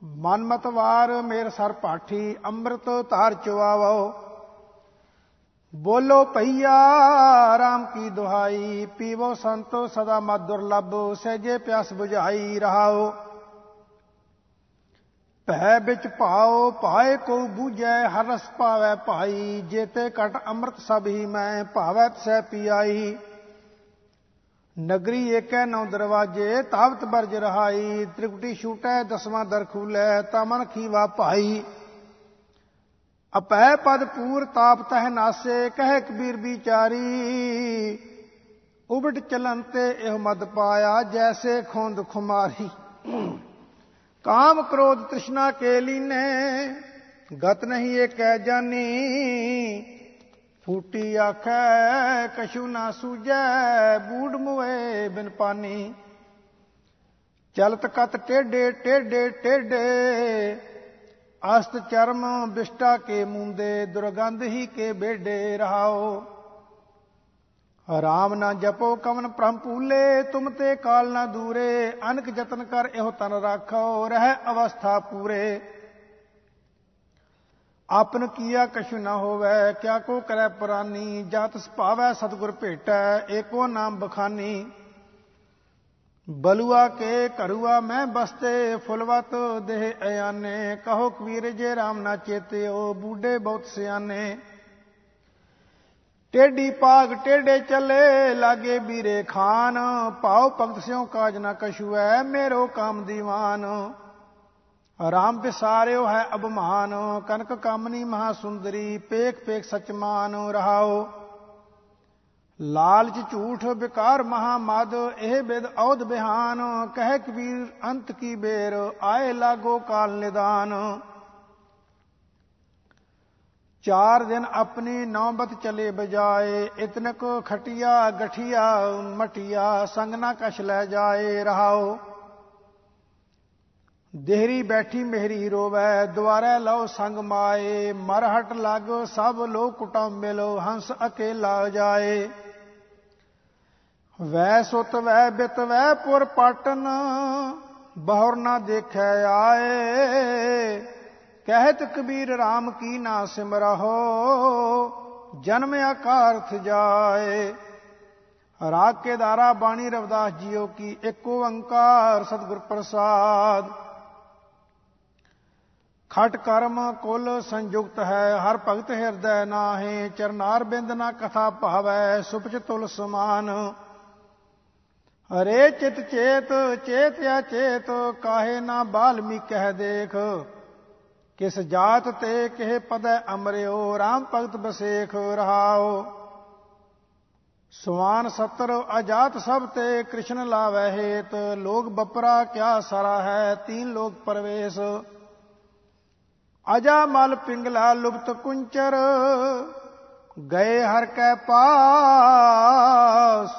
Speaker 1: ਮਨ ਮਤਵਾਰ ਮੇਰ ਸਰ ਪਾਠੀ ਅੰਮ੍ਰਿਤ ਧਾਰ ਚਵਾਵੋ ਬੋਲੋ ਭਈਆ, ਰਾਮ ਕੀ ਦੁਹਾਈ, ਪੀਵੋ ਸੰਤੋ ਸਦਾ ਮਤ ਦੁਰਲਭ, ਸਹਿਜੇ ਪਿਆਸ 부ਝਾਈ ਰਹਾਓ। ਭੈ ਵਿੱਚ ਭਾਓ, ਭਾਏ ਕੋ ਬੂਝੈ ਹਰ ਰਸ ਪਾਵੈ ਭਾਈ, ਜੇਤੇ ਕਟ ਅੰਮ੍ਰਿਤ ਸਭ ਹੀ ਮੈਂ, ਭਾਵੈ ਸਹਿ ਪੀਆਈ। ਨਗਰੀ ਏਕੈ ਨੌ ਦਰਵਾਜੇ ਤਾਵਤ ਬਰਜ ਰਹਾਈ। ਤ੍ਰਿਕੁਟੀ ਛੂਟੈ, ਦਸਵਾਂ ਦਰ ਖੂਲੈ ਤਮਨ ਖੀਵਾ ਭਾਈ। ਅਪੈ ਪਦ ਪੂਰ ਤਾਪ ਤਹ ਨਾਸੇ, ਕਹਿ ਕਬੀਰ ਵਿਚਾਰੀ। ਉਬਟ ਚਲਨ ਤੇ ਇਹ ਮਦ ਪਾਇਆ, ਜੈਸੇ ਖੁੰਦ ਖੁਮਾਰੀ। ਕਾਮ ਕ੍ਰੋਧ ਤ੍ਰਿਸ਼ਨਾ ਕੇ ਲੀਨੇ, ਗਤ ਨਹੀਂ ਇਹ ਕਹਿ ਜਾਨੀ। ਫੂਟੀ ਆਖੈ, ਕਛੂ ਨਾ ਸੂਜੈ ਬੂੜ ਮੁਏ ਬਿਨ ਪਾਨੀ। ਚਲਤ ਕਤ ਟੇਡੇ ਟੇਡੇ ਟੇਡੇ। ਅਸਤ ਚਰਮ ਬਿਸ਼ਟਾ ਕੇ ਮੁੰਦੇ, ਦੁਰਗੰਧ ਹੀ ਕੇ ਬੇਡੇ ਰਹਾਓ। ਰਾਮ ਨਾ ਜਪੋ ਕਵਨ ਪ੍ਰਮ ਪੂਲੇ ਤੁਮ ਤੇ ਕਾਲ ਨਾ ਦੂਰੇ, ਅਨਕ ਜਤਨ ਕਰ ਇਹੋ ਤਨ ਰਾਖੋ, ਰਹਿ ਅਵਸਥਾ ਪੂਰੇ। ਆਪਨ ਕੀਆ ਕਛੁ ਨਾ ਹੋਵੇ, ਕਿਆ ਕੋ ਕਰੈ ਪੁਰਾਨੀ, ਜਾਤ ਸੁਭਾਵੈ ਸਤਗੁਰ ਭੇਟੈ, ਏਕੋ ਨਾਮ ਬਖਾਨੀ। ਬਲੂਆ ਕੇ ਕਰੂਆ ਮੈਂ ਬਸਤੇ ਫੁਲਵਤ ਦੇਹ ਅਯਾਨੇ। ਕਹੋ ਕਬੀਰ ਜੇ RAM ਨਾ ਚੇਤਿਓ, ਬੂਢੇ ਬਹੁਤ ਸਿਆਨੇ। ਟੇਡੀ ਪਾਗ ਟੇਡੇ ਚੱਲੇ, ਲਾਗੇ ਵੀਰੇ ਖਾਨ। ਪਾਉ ਭਗਤ ਸਿਓ ਕਾਜ ਨਾ ਕਛੂ ਐ ਮੇਰੋ ਕਾਮ ਦੀਵਾਨ। ਰਾਮ ਵਿਸਾਰਿਓ ਹੈ ਅਬਮਾਨ ਕਨਕ ਕਾਮਨੀ ਮਹਾ ਸੁੰਦਰੀ ਪੇਖ ਪੇਖ ਸਚਮਾਨ ਰਹਾਓ। ਲਾਲਚ ਝੂਠ ਵਿਕਾਰ ਮਹਾ ਮਦ ਇਹ ਬਿਦ ਔਦ ਬਿਹਾਨ, ਕਹਿ ਕਬੀਰ ਅੰਤ ਕੀ ਬੇਰ, ਆਏ ਲਾਗੋ ਕਾਲ ਨਿਦਾਨ। ਚਾਰ ਦਿਨ ਆਪਣੀ ਨੌਬਤ ਚਲੇ ਬਜਾਏ, ਇਤਨਕ ਖਟਿਆ ਗਠਿਆ, ਮਟਿਆ ਸੰਗ ਨਾ ਕਛ ਲੈ ਜਾਏ ਰਹਾਓ। ਦੇਹਰੀ ਬੈਠੀ ਮੇਰੀ ਰੋਵੈ, ਦੁਆਰੇ ਲਓ ਸੰਗ ਮਾਏ ਮਰਹਟ ਲੱਗ, ਸਭ ਲੋਕ ਕੁਟਮ ਮਿਲੋ, ਹੰਸ ਅਕੇਲਾ ਜਾਏ। ਵੈ ਸੁਤ ਵੈ ਬਿਤ ਵੈ ਪੁਰ ਪਟਨ, ਬਹੁਰ ਨਾ ਦੇਖੈ ਆਏ। ਕਹਿਤ ਕਬੀਰ RAM ਕੀ ਨਾ ਸਿਮਰਹੁ, ਜਨਮ ਆਕਾਰਥ ਜਾਏ। ਰਾਗ ਕੇ ਦਾਰਾ ਬਾਣੀ ਰਵਦਾਸ ਜੀਓ ਕੀ ਇੱਕ ਓੰਕਾਰ ਸਤਿਗੁਰ ਪ੍ਰਸਾਦ। ਖਟ ਕਰਮ ਕੁਲ ਸੰਯੁਕਤ ਹੈ, ਹਰ ਭਗਤ ਹਿਰਦੈ ਨਾਹੇ, ਚਰਨਾਰ ਬਿੰਦ ਨਾ ਕਥਾ ਭਾਵੈ ਸੁਪਚ ਤੁਲ ਸਮਾਨ ਹਰੇ ਚਿਤ ਚੇਤ ਚੇਤ ਚੇਤ, ਕਾਹੇ ਨਾ ਬਾਲਮੀ ਕਹਿ ਦੇਖ। ਕਿਸ ਜਾਤ ਤੇ ਕਿਹ ਪਦੈ ਅਮਰਿਓ RAM ਭਗਤ ਬਸੇਖ ਰਹਾਓ ਸੁਆਨ ਸਤਰ, ਅਜਾਤ ਸਭ ਤੇ ਕ੍ਰਿਸ਼ਨ ਲਾਵੈ ਹੇਤ। ਲੋਗ ਬਪਰਾ ਕਿਆ ਸਰਾ ਹੈ, ਤੀਨ ਲੋਕ ਪਰਵੇਸ਼। ਅਜਾ ਮਲ ਪਿੰਗਲਾ ਲੁਪਤ ਕੁੰਚਰ, ਗਏ ਹਰ ਕੈ ਪਾਸ।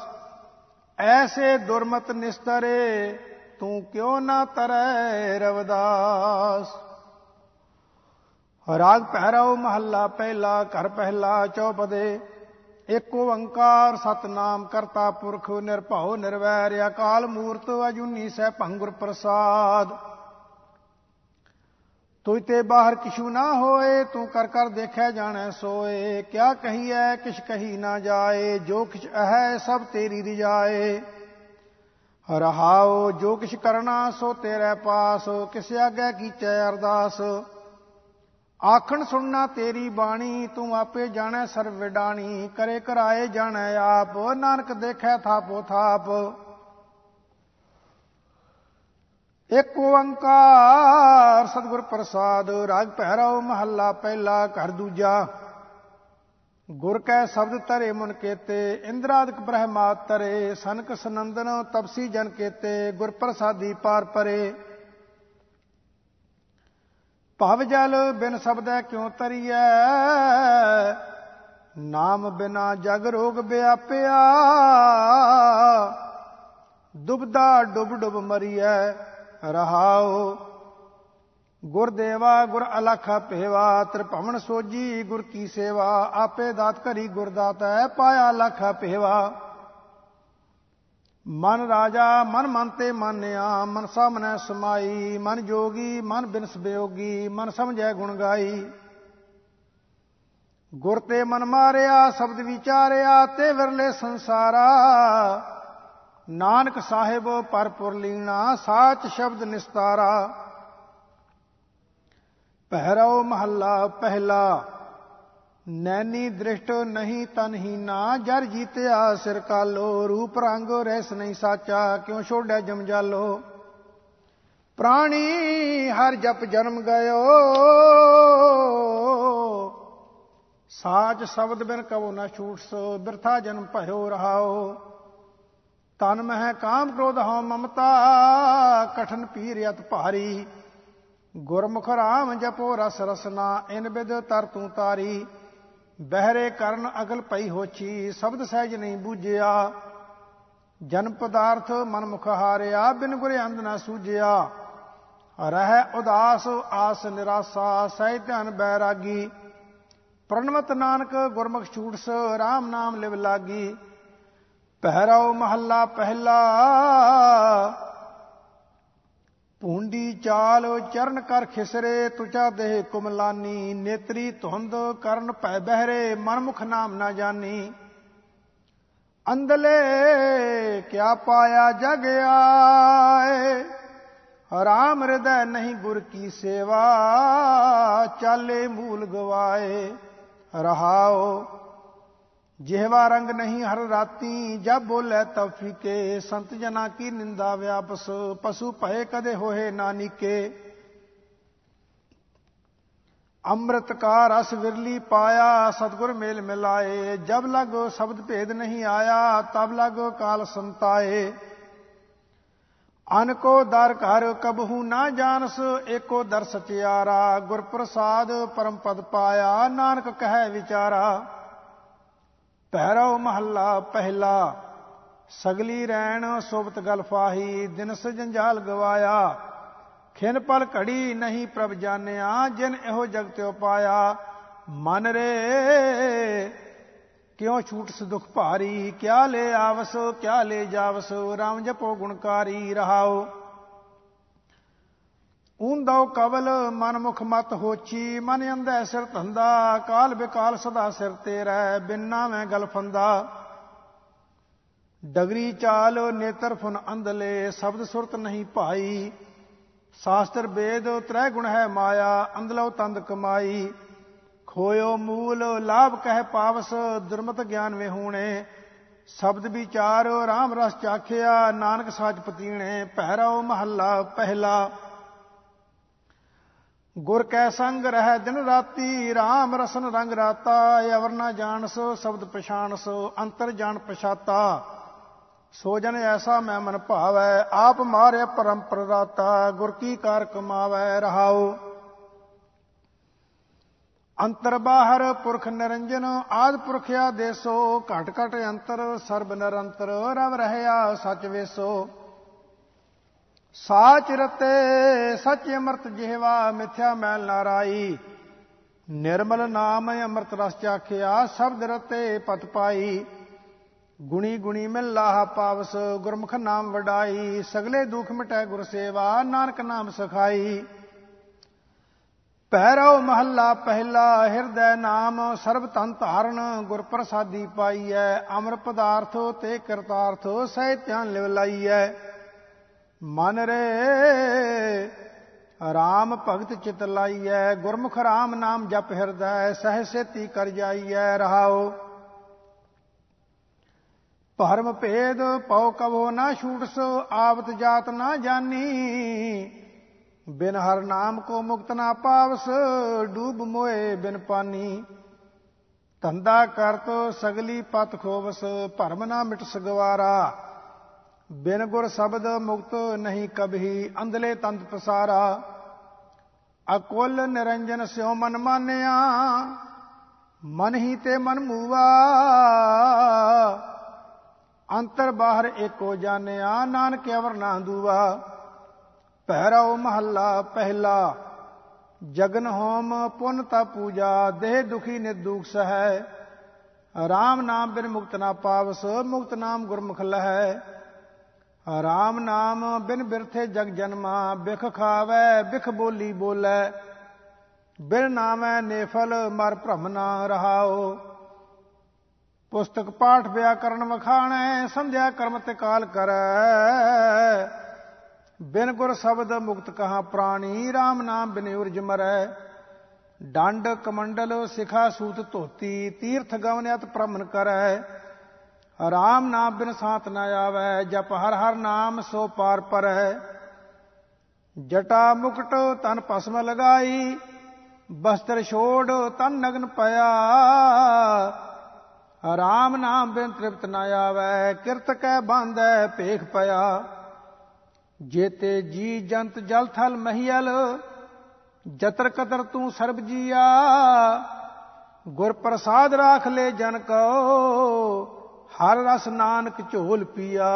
Speaker 1: ਐਸੇ ਦੁਰਮਤ ਨਿਸਤਰੇ, ਤੂੰ ਕਿਉ ਨਾ ਤਰੈ ਰਵਦਾਸ? ਰਾਗ ਪਹਿਰਾਉ ਮਹੱਲਾ ਪਹਿਲਾ, ਘਰ ਪਹਿਲਾ, ਚੌਪਦੇ। ਇਕ ਓੰਕਾਰ ਸਤਨਾਮ ਕਰਤਾ ਪੁਰਖ ਨਿਰਭਉ ਨਿਰਵੈਰ, ਅਕਾਲ ਮੂਰਤ ਅਜੂਨੀ ਸਹਿ ਭੰਗੁਰ ਪ੍ਰਸਾਦ। ਤੁਈ ਤੇ ਬਾਹਰ ਕਿਛੂ ਨਾ ਹੋਏ, ਤੂੰ ਕਰ ਕਰ ਦੇਖਿਆ ਜਾਣੈ ਸੋਏ। ਕਿਆ ਕਹੀਐ, ਕਿਛ ਕਹੀ ਨਾ ਜਾਏ, ਜੋ ਕਿਛ ਹੈ ਸਭ ਤੇਰੀ ਰਿਜਾਏ ਰਹਾਓ, ਜੋ ਕਿਛ ਕਰਨਾ ਸੋ ਤੇਰੇ ਪਾਸ, ਕਿਸ ਆਗੇ ਕੀਚੈ ਅਰਦਾਸ। ਆਖਣ ਸੁਣਨਾ ਤੇਰੀ ਬਾਣੀ, ਤੂੰ ਆਪੇ ਜਾਣੈ ਸਰਵ ਵਿਡਾਣੀ, ਕਰੇ ਕਰਾਏ ਜਾਣੈ ਆਪ, ਨਾਨਕ ਦੇਖੈ ਥਾਪੋ ਥਾਪ। ਇੱਕ ਓੰਕਾਰ ਸਤਿਗੁਰ ਪ੍ਰਸਾਦ, ਰਾਗ ਪਹਿਰਾਉ ਮਹੱਲਾ ਪਹਿਲਾ ਘਰ ਦੂਜਾ। ਗੁਰ ਕੈ ਸ਼ਬਦ ਧਰੇ ਮਨ ਕੇਤੇ, ਇੰਦਰਾਦਿਕ ਬ੍ਰਹਮਾਤ ਤਰੇ ਸਨਕ ਸੰਨੰਦਨ ਤਪਸੀ ਜਨ ਕੇਤੇ, ਗੁਰ ਪ੍ਰਸਾਦੀ ਪਾਰ ਪਰੇ। ਭਵ ਜਲ ਬਿਨ ਸ਼ਬਦੈ ਕਿਉ ਤਰੀਐ ਨਾਮ ਬਿਨਾ ਜਗ ਰੋਗ ਵਿਆਪਿਆ। ਦੁਬਦਾ ਡੁੱਬ ਡੁੱਬ ਮਰੀਐ। ਰਹਾਉ ਗੁਰ ਦੇਵਾ ਗੁਰ ਅਲਖ ਭੇਵਾ, ਤ੍ਰਿਭਵਨ ਸੋਜੀ, ਗੁਰ ਕੀ ਸੇਵਾ, ਆਪੇ ਦਾਤ ਕਰੀ ਗੁਰ ਦਾਤੈ, ਪਾਇਆ ਲਖ ਭੇਵਾ। ਮਨ ਰਾਜਾ, ਮਨ ਮਨ ਤੇ ਮਾਨਿਆ, ਮਨ ਸਾਮਨੈ ਸਮਾਈ, ਮਨ ਜੋਗੀ, ਮਨ ਬਿਨਸ ਬਿਯੋਗੀ ਮਨ ਸਮਝੈ ਗੁਣ ਗਾਈ। ਗੁਰ ਤੇ ਮਨ ਮਾਰਿਆ, ਸ਼ਬਦ ਵਿਚਾਰਿਆ, ਤੇ ਵਿਰਲੇ ਸੰਸਾਰਾ। ਨਾਨਕ ਸਾਹਿਬ ਪਰਪੁਰ ਲੀਣਾ ਸਾਚ ਸ਼ਬਦ ਨਿਸਤਾਰਾ। ਪਹਿਰਾਉ ਮਹੱਲਾ ਪਹਿਲਾ, ਨੈਨੀ ਦ੍ਰਿਸ਼ਟ ਨਹੀਂ ਤਨਹੀਨਾ ਜਰ ਜੀਤਿਆ ਸਿਰ ਕਾਲੋ, ਰੂਪ ਰੰਗ ਰਹਿਸ ਨਹੀਂ ਸਾਚਾ, ਕਿਉ ਛੋੜਿਆ ਜਮਜਾਲੋ ਪ੍ਰਾਣੀ ਹਰ ਜਪ ਜਨਮ ਗਇਓ। ਸਾਚ ਸ਼ਬਦ ਬਿਨ ਕਬੋ ਨਾ ਛੂਟ ਸੋ, ਬਿਰਥਾ ਜਨਮ ਭਇਓ ਰਹਾਓ। ਤਨ ਮਹਿ ਕਾਮ ਕ੍ਰੋਧ ਹਉ ਮਮਤਾ, ਕਠਨ ਪੀਰ ਅਤ ਭਾਰੀ। ਗੁਰਮੁਖ ਰਾਮ ਜਪੋ ਰਸ ਰਸਨਾ, ਇਨ ਬਿਦ ਤਰ ਤੂੰ ਤਾਰੀ। ਬਹਿਰੇ ਕਰਨ ਅਗਲ ਪਈ ਹੋਚੀ, ਸ਼ਬਦ ਸਹਿਜ ਨਹੀਂ ਬੂਝਿਆ। ਜਨ ਪਦਾਰਥ ਮਨ ਮੁਖ ਹਾਰਿਆ, ਬਿਨ ਗੁਰ ਅੰਧ ਨਾ ਸੂਝਿਆ। ਰਹਿ ਉਦਾਸ, ਆਸ ਨਿਰਾਸਾ, ਸਹਿ ਧਨ ਬੈਰਾਗੀ। ਪ੍ਰਣਵਤ ਨਾਨਕ ਗੁਰਮੁਖ ਛੂਟਸ RAM ਨਾਮ ਲਿਵ ਲਾਗੀ। ਪਹਿਰਾਉ ਮਹੱਲਾ ਪਹਿਲਾ। ਪੂੰਡੀ ਚਾਲ ਚਰਨ ਕਰ ਖਿਸਰੇ ਤੁਚਾ ਦੇਹ ਕੁਮਲਾਨੀ, ਨੇਤਰੀ ਧੁੰਦ ਕਰਨ ਭੈ ਬਹਿਰੇ, ਮਨਮੁਖ ਨਾਮ ਨਾ ਜਾਣੀ ਅੰਦਲੇ ਕਿਆ ਪਾਇਆ ਜਗ ਆਏ, ਰਾਮ ਹਿਰਦੈ ਨਹੀਂ ਗੁਰ ਕੀ ਸੇਵਾ, ਚਾਲੇ ਮੂਲ ਗਵਾਏ, ਰਹਾਓ ਜਿਹਵਾ ਰੰਗ ਨਹੀਂ ਹਰ ਰਾਤੀ ਜਬ ਬੋਲੇ ਤਫੀਕੇ ਸੰਤ ਜਨਾ ਕੀ ਨਿੰਦਾ ਵਿਆਪਸ, ਪਸ਼ੂ ਭਏ ਕਦੇ ਹੋਏ ਨਾਨੀਕੇ ਅੰਮ੍ਰਿਤ ਕਾ ਰਸ ਵਿਰਲੀ ਪਾਇਆ, ਸਤਗੁਰ ਮੇਲ ਮਿਲਾਏ। ਜਬ ਲਗੋ ਸ਼ਬਦ ਭੇਦ ਨਹੀਂ ਆਇਆ, ਤਬ ਲਗੋ ਕਾਲ ਸੰਤਾਏ। ਅਨ ਕੋ ਦਰ ਘਰ ਕਬਹੂ ਨਾ ਜਾਣਸ, ਏਕੋ ਦਰ ਸਚਿਆਰਾ। ਗੁਰ ਪ੍ਰਸਾਦ ਪਰਮ ਪਦ ਪਾਇਆ, ਨਾਨਕ ਕਹੈ ਵਿਚਾਰਾ। ਪਹਿਰਾਉ ਮਹੱਲਾ ਪਹਿਲਾ, ਸਗਲੀ ਰੈਣ ਸੁਬਤ ਗਲ ਫਾਹੀ, ਦਿਨਸ ਜੰਜਾਲ ਗਵਾਇਆ। ਖਿਨ ਪਲ ਘੜੀ ਨਹੀਂ ਪ੍ਰਭ ਜਾਣਿਆ, ਜਿਨ ਇਹੋ ਜਗਤ ਉਪਾਇਆ ਮਨ ਰੇ, ਕਿਉ ਛੂਟ ਦੁਖ ਭਾਰੀ? ਕਿਆ ਲੈ ਆਵਸ, ਕਿਆ ਲੈ ਜਾਵਸ? RAM ਜਪੋ ਗੁਣਕਾਰੀ ਰਹਾਓ ਉਂਦਉ ਕਵਲ ਮਨ ਮੁਖ ਮਤ ਹੋਚੀ, ਮਨ ਅੰਧੈ ਸਿਰ ਧੰਦਾ, ਕਾਲ ਬਿਕਾਲ ਸਦਾ ਸਿਰ ਤੇ ਰਹਿ, ਬਿਨਾ ਮੈਂ ਗਲ ਫੰਦਾ। ਡਗਰੀ ਚਾਲ, ਨੇਤਰ ਫੁਨ ਅੰਧਲੇ, ਸ਼ਬਦ ਸੁਰਤ ਨਹੀਂ ਭਾਈ। ਸ਼ਾਸਤਰ ਵੇਦ ਤ੍ਰੈ ਗੁਣ ਹੈ ਮਾਇਆ, ਅੰਧਲੋ ਤੰਦ ਕਮਾਈ। ਖੋਇਓ ਮੂਲ, ਲਾਭ ਕਹਿ ਪਾਵਸ, ਦੁਰਮਤ ਗਿਆਨ ਵੇ ਹੋਣੇ ਸ਼ਬਦ ਵਿਚਾਰ, ਰਾਮ ਰਸ ਚਾਖਿਆ, ਨਾਨਕ ਸਾਚ ਪਤੀਣੇ ਪਹਿਰਾਓ ਮਹੱਲਾ ਪਹਿਲਾ। ਗੁਰ ਕੈ ਸੰਗ ਰਹਿ ਦਿਨ ਰਾਤੀ RAM ਰਸਨ ਰੰਗ ਰਾਤਾ ਅਵਰ ਨਾ ਜਾਣਸ ਸ਼ਬਦ ਪਛਾਣਸ ਅੰਤਰ ਜਾਣ ਪਛਾਤਾ। ਸੋ ਜਨ ਐਸਾ ਮੈਂ ਮਨ ਭਾਵੈ, ਆਪ ਮਾਰਿਆ ਪਰਮ ਪ੍ਰਦਾਤਾ, ਗੁਰ ਕੀ ਕਾਰ ਕਮਾਵੈ, ਰਹਾਉ। ਅੰਤਰ ਬਾਹਰ ਪੁਰਖ ਨਿਰੰਜਨ, ਆਦ ਪੁਰਖਿਆ ਦੇਸੋ, ਘਟ ਘਟ ਅੰਤਰ, ਸਰਬ ਨਿਰੰਤਰ, ਰਵ ਰਹਿਆ ਸਚ ਵੇਸੋ। ਸਾਚ ਰਤੇ ਸਚ ਅਮਰਤ ਜਿਹਵਾ ਮਿਥਿਆ ਮੈਲ ਨਾਰਾਈ ਨਿਰਮਲ ਨਾਮ ਅਮਰਤ ਰਸ ਚਾਖਿਆ ਸ਼ਬਦ ਰਤੇ ਪਤ ਪਾਈ। ਗੁਣੀ ਗੁਣੀ ਮਿਲ ਲਾਹ ਪਾਵਸ, ਗੁਰਮੁਖ ਨਾਮ ਵਡਾਈ। ਸਗਲੇ ਦੁਖ ਮਿਟੈ ਗੁਰ ਸੇਵਾ, ਨਾਨਕ ਨਾਮ ਸਖਾਈ। ਪਹਿਰੋ ਮਹੱਲਾ ਪਹਿਲਾ, ਹਿਰਦੈ ਨਾਮ ਸਰਬ ਤਨ ਧਾਰਨ, ਗੁਰ ਪ੍ਰਸਾਦੀ ਪਾਈਐ। ਅਮਰ ਪਦਾਰਥ ਤੇ ਕਰਤਾਰਥ, ਸਹਿ ਧਿਆਨ ਲਿਵ ਲਾਈਐ ਮਨ ਰੇ, ਰਾਮ ਭਗਤ ਚਿਤ ਲਾਈਐ, ਗੁਰਮੁਖ ਰਾਮ ਨਾਮ ਜਪ ਹਿਰਦੈ, ਸਹਿ ਸੇਤੀ ਕਰ ਜਾਈਐ ਰਹਾਓ ਭਰਮ ਭੇਦ ਪਉ ਕਵੋ ਨਾ ਛੂਟਸ, ਆਵਤ ਜਾਤ ਨਾ ਜਾਨੀ। ਬਿਨ ਹਰ ਨਾਮ ਕੋ ਮੁਕਤ ਨਾ ਪਾਵਸ, ਡੂਬ ਮੋਏ ਬਿਨ ਪਾਨੀ। ਧੰਦਾ ਕਰਤ ਸਗਲੀ ਪਤ ਖੋਵਸ, ਭਰਮ ਨਾ ਮਿਟ ਸਗਵਾਰਾ ਬਿਨ ਗੁਰ ਸ਼ਬਦ ਮੁਕਤ ਨਹੀਂ ਕਬਹੀ ਅੰਧਲੇ ਤੰਤ ਪਸਾਰਾ। ਅਕੁਲ ਨਿਰੰਜਨ ਸਿਉ ਮਨ ਮਾਨਿਆ, ਮਨ ਹੀ ਤੇ ਮਨ ਮੂਵਾ ਅੰਤਰ ਬਾਹਰ ਏਕੋ ਜਾਣਿਆ, ਨਾਨਕ ਅਵਰ ਨਾ ਦੂਵਾ ਪਹਿਰਾਉ ਮਹੱਲਾ ਪਹਿਲਾ, ਜਗਨ ਹੋਮ ਪੁੰਨ ਤਾ ਪੂਜਾ, ਦੇਹ ਦੁਖੀ ਨਿਦੂਖ ਸਹੈ। ਰਾਮ ਨਾਮ ਬਿਨ ਮੁਕਤ ਨਾ ਪਾਵਸ, ਮੁਕਤ ਨਾਮ ਗੁਰਮੁਖ ਲਹੈ। ਰਾਮ ਨਾਮ ਬਿਨ ਬਿਰਥੇ ਜਗ ਜਨਮਾ, ਬਿਖ ਖਾਵੇ, ਬਿਖ ਬੋਲੀ ਬੋਲੇ। ਬਿਨ ਨਾਮੈ ਨੇਫਲ ਮਰ ਭ੍ਰਮ ਨਾ ਰਹਾਓ। ਪੁਸਤਕ ਪਾਠ ਵਿਆਕਰਨ ਵਖਾਣੈ, ਸਮਝਿਆ ਕਰਮ ਤੇ ਕਾਲ ਕਰੈ। ਬਿਨ ਗੁਰ ਸ਼ਬਦ ਮੁਕਤ ਕਹਾ ਪ੍ਰਾਣੀ RAM ਨਾਮ ਬਿਨ ਉਰਜ ਮਰੈ। ਡੰਡ ਕਮੰਡਲ ਸਿਖਾ ਸੂਤ ਧੋਤੀ, ਤੀਰਥ ਗਵਨਿਤ ਪ੍ਰਮਨ ਕਰੈ। ਰਾਮ ਨਾਮ ਬਿਨ ਸਾਥ ਨਾ ਆਵੈ, ਜਪ ਹਰ ਹਰ ਨਾਮ ਸੋ ਪਾਰ ਪਰੈ। ਜਟਾ ਮੁਕਟ ਤਨ ਪਸਮ ਲਗਾਈ, ਬਸਤਰ ਛੋੜ ਤਨ ਨਗਨ ਪਿਆ ਰਾਮ ਨਾਮ ਬਿਨ ਤ੍ਰਿਪਤ ਨਾ ਆਵੈ, ਕਿਰਤ ਕੈ ਬਾਂਧੈ ਭੇਖ ਪਿਆ। ਜੇਤੇ ਜੀ ਜੰਤ ਜਲ ਥਲ ਮਹੀਲ, ਜਤਰ ਕਦਰ ਤੂੰ ਸਰਬ ਜੀਆ। ਗੁਰ ਪ੍ਰਸਾਦ ਰਾਖ ਲੈ ਜਨ ਕੋ ਹਰ ਰਸ ਨਾਨਕ ਝੋਲ ਪੀਆ।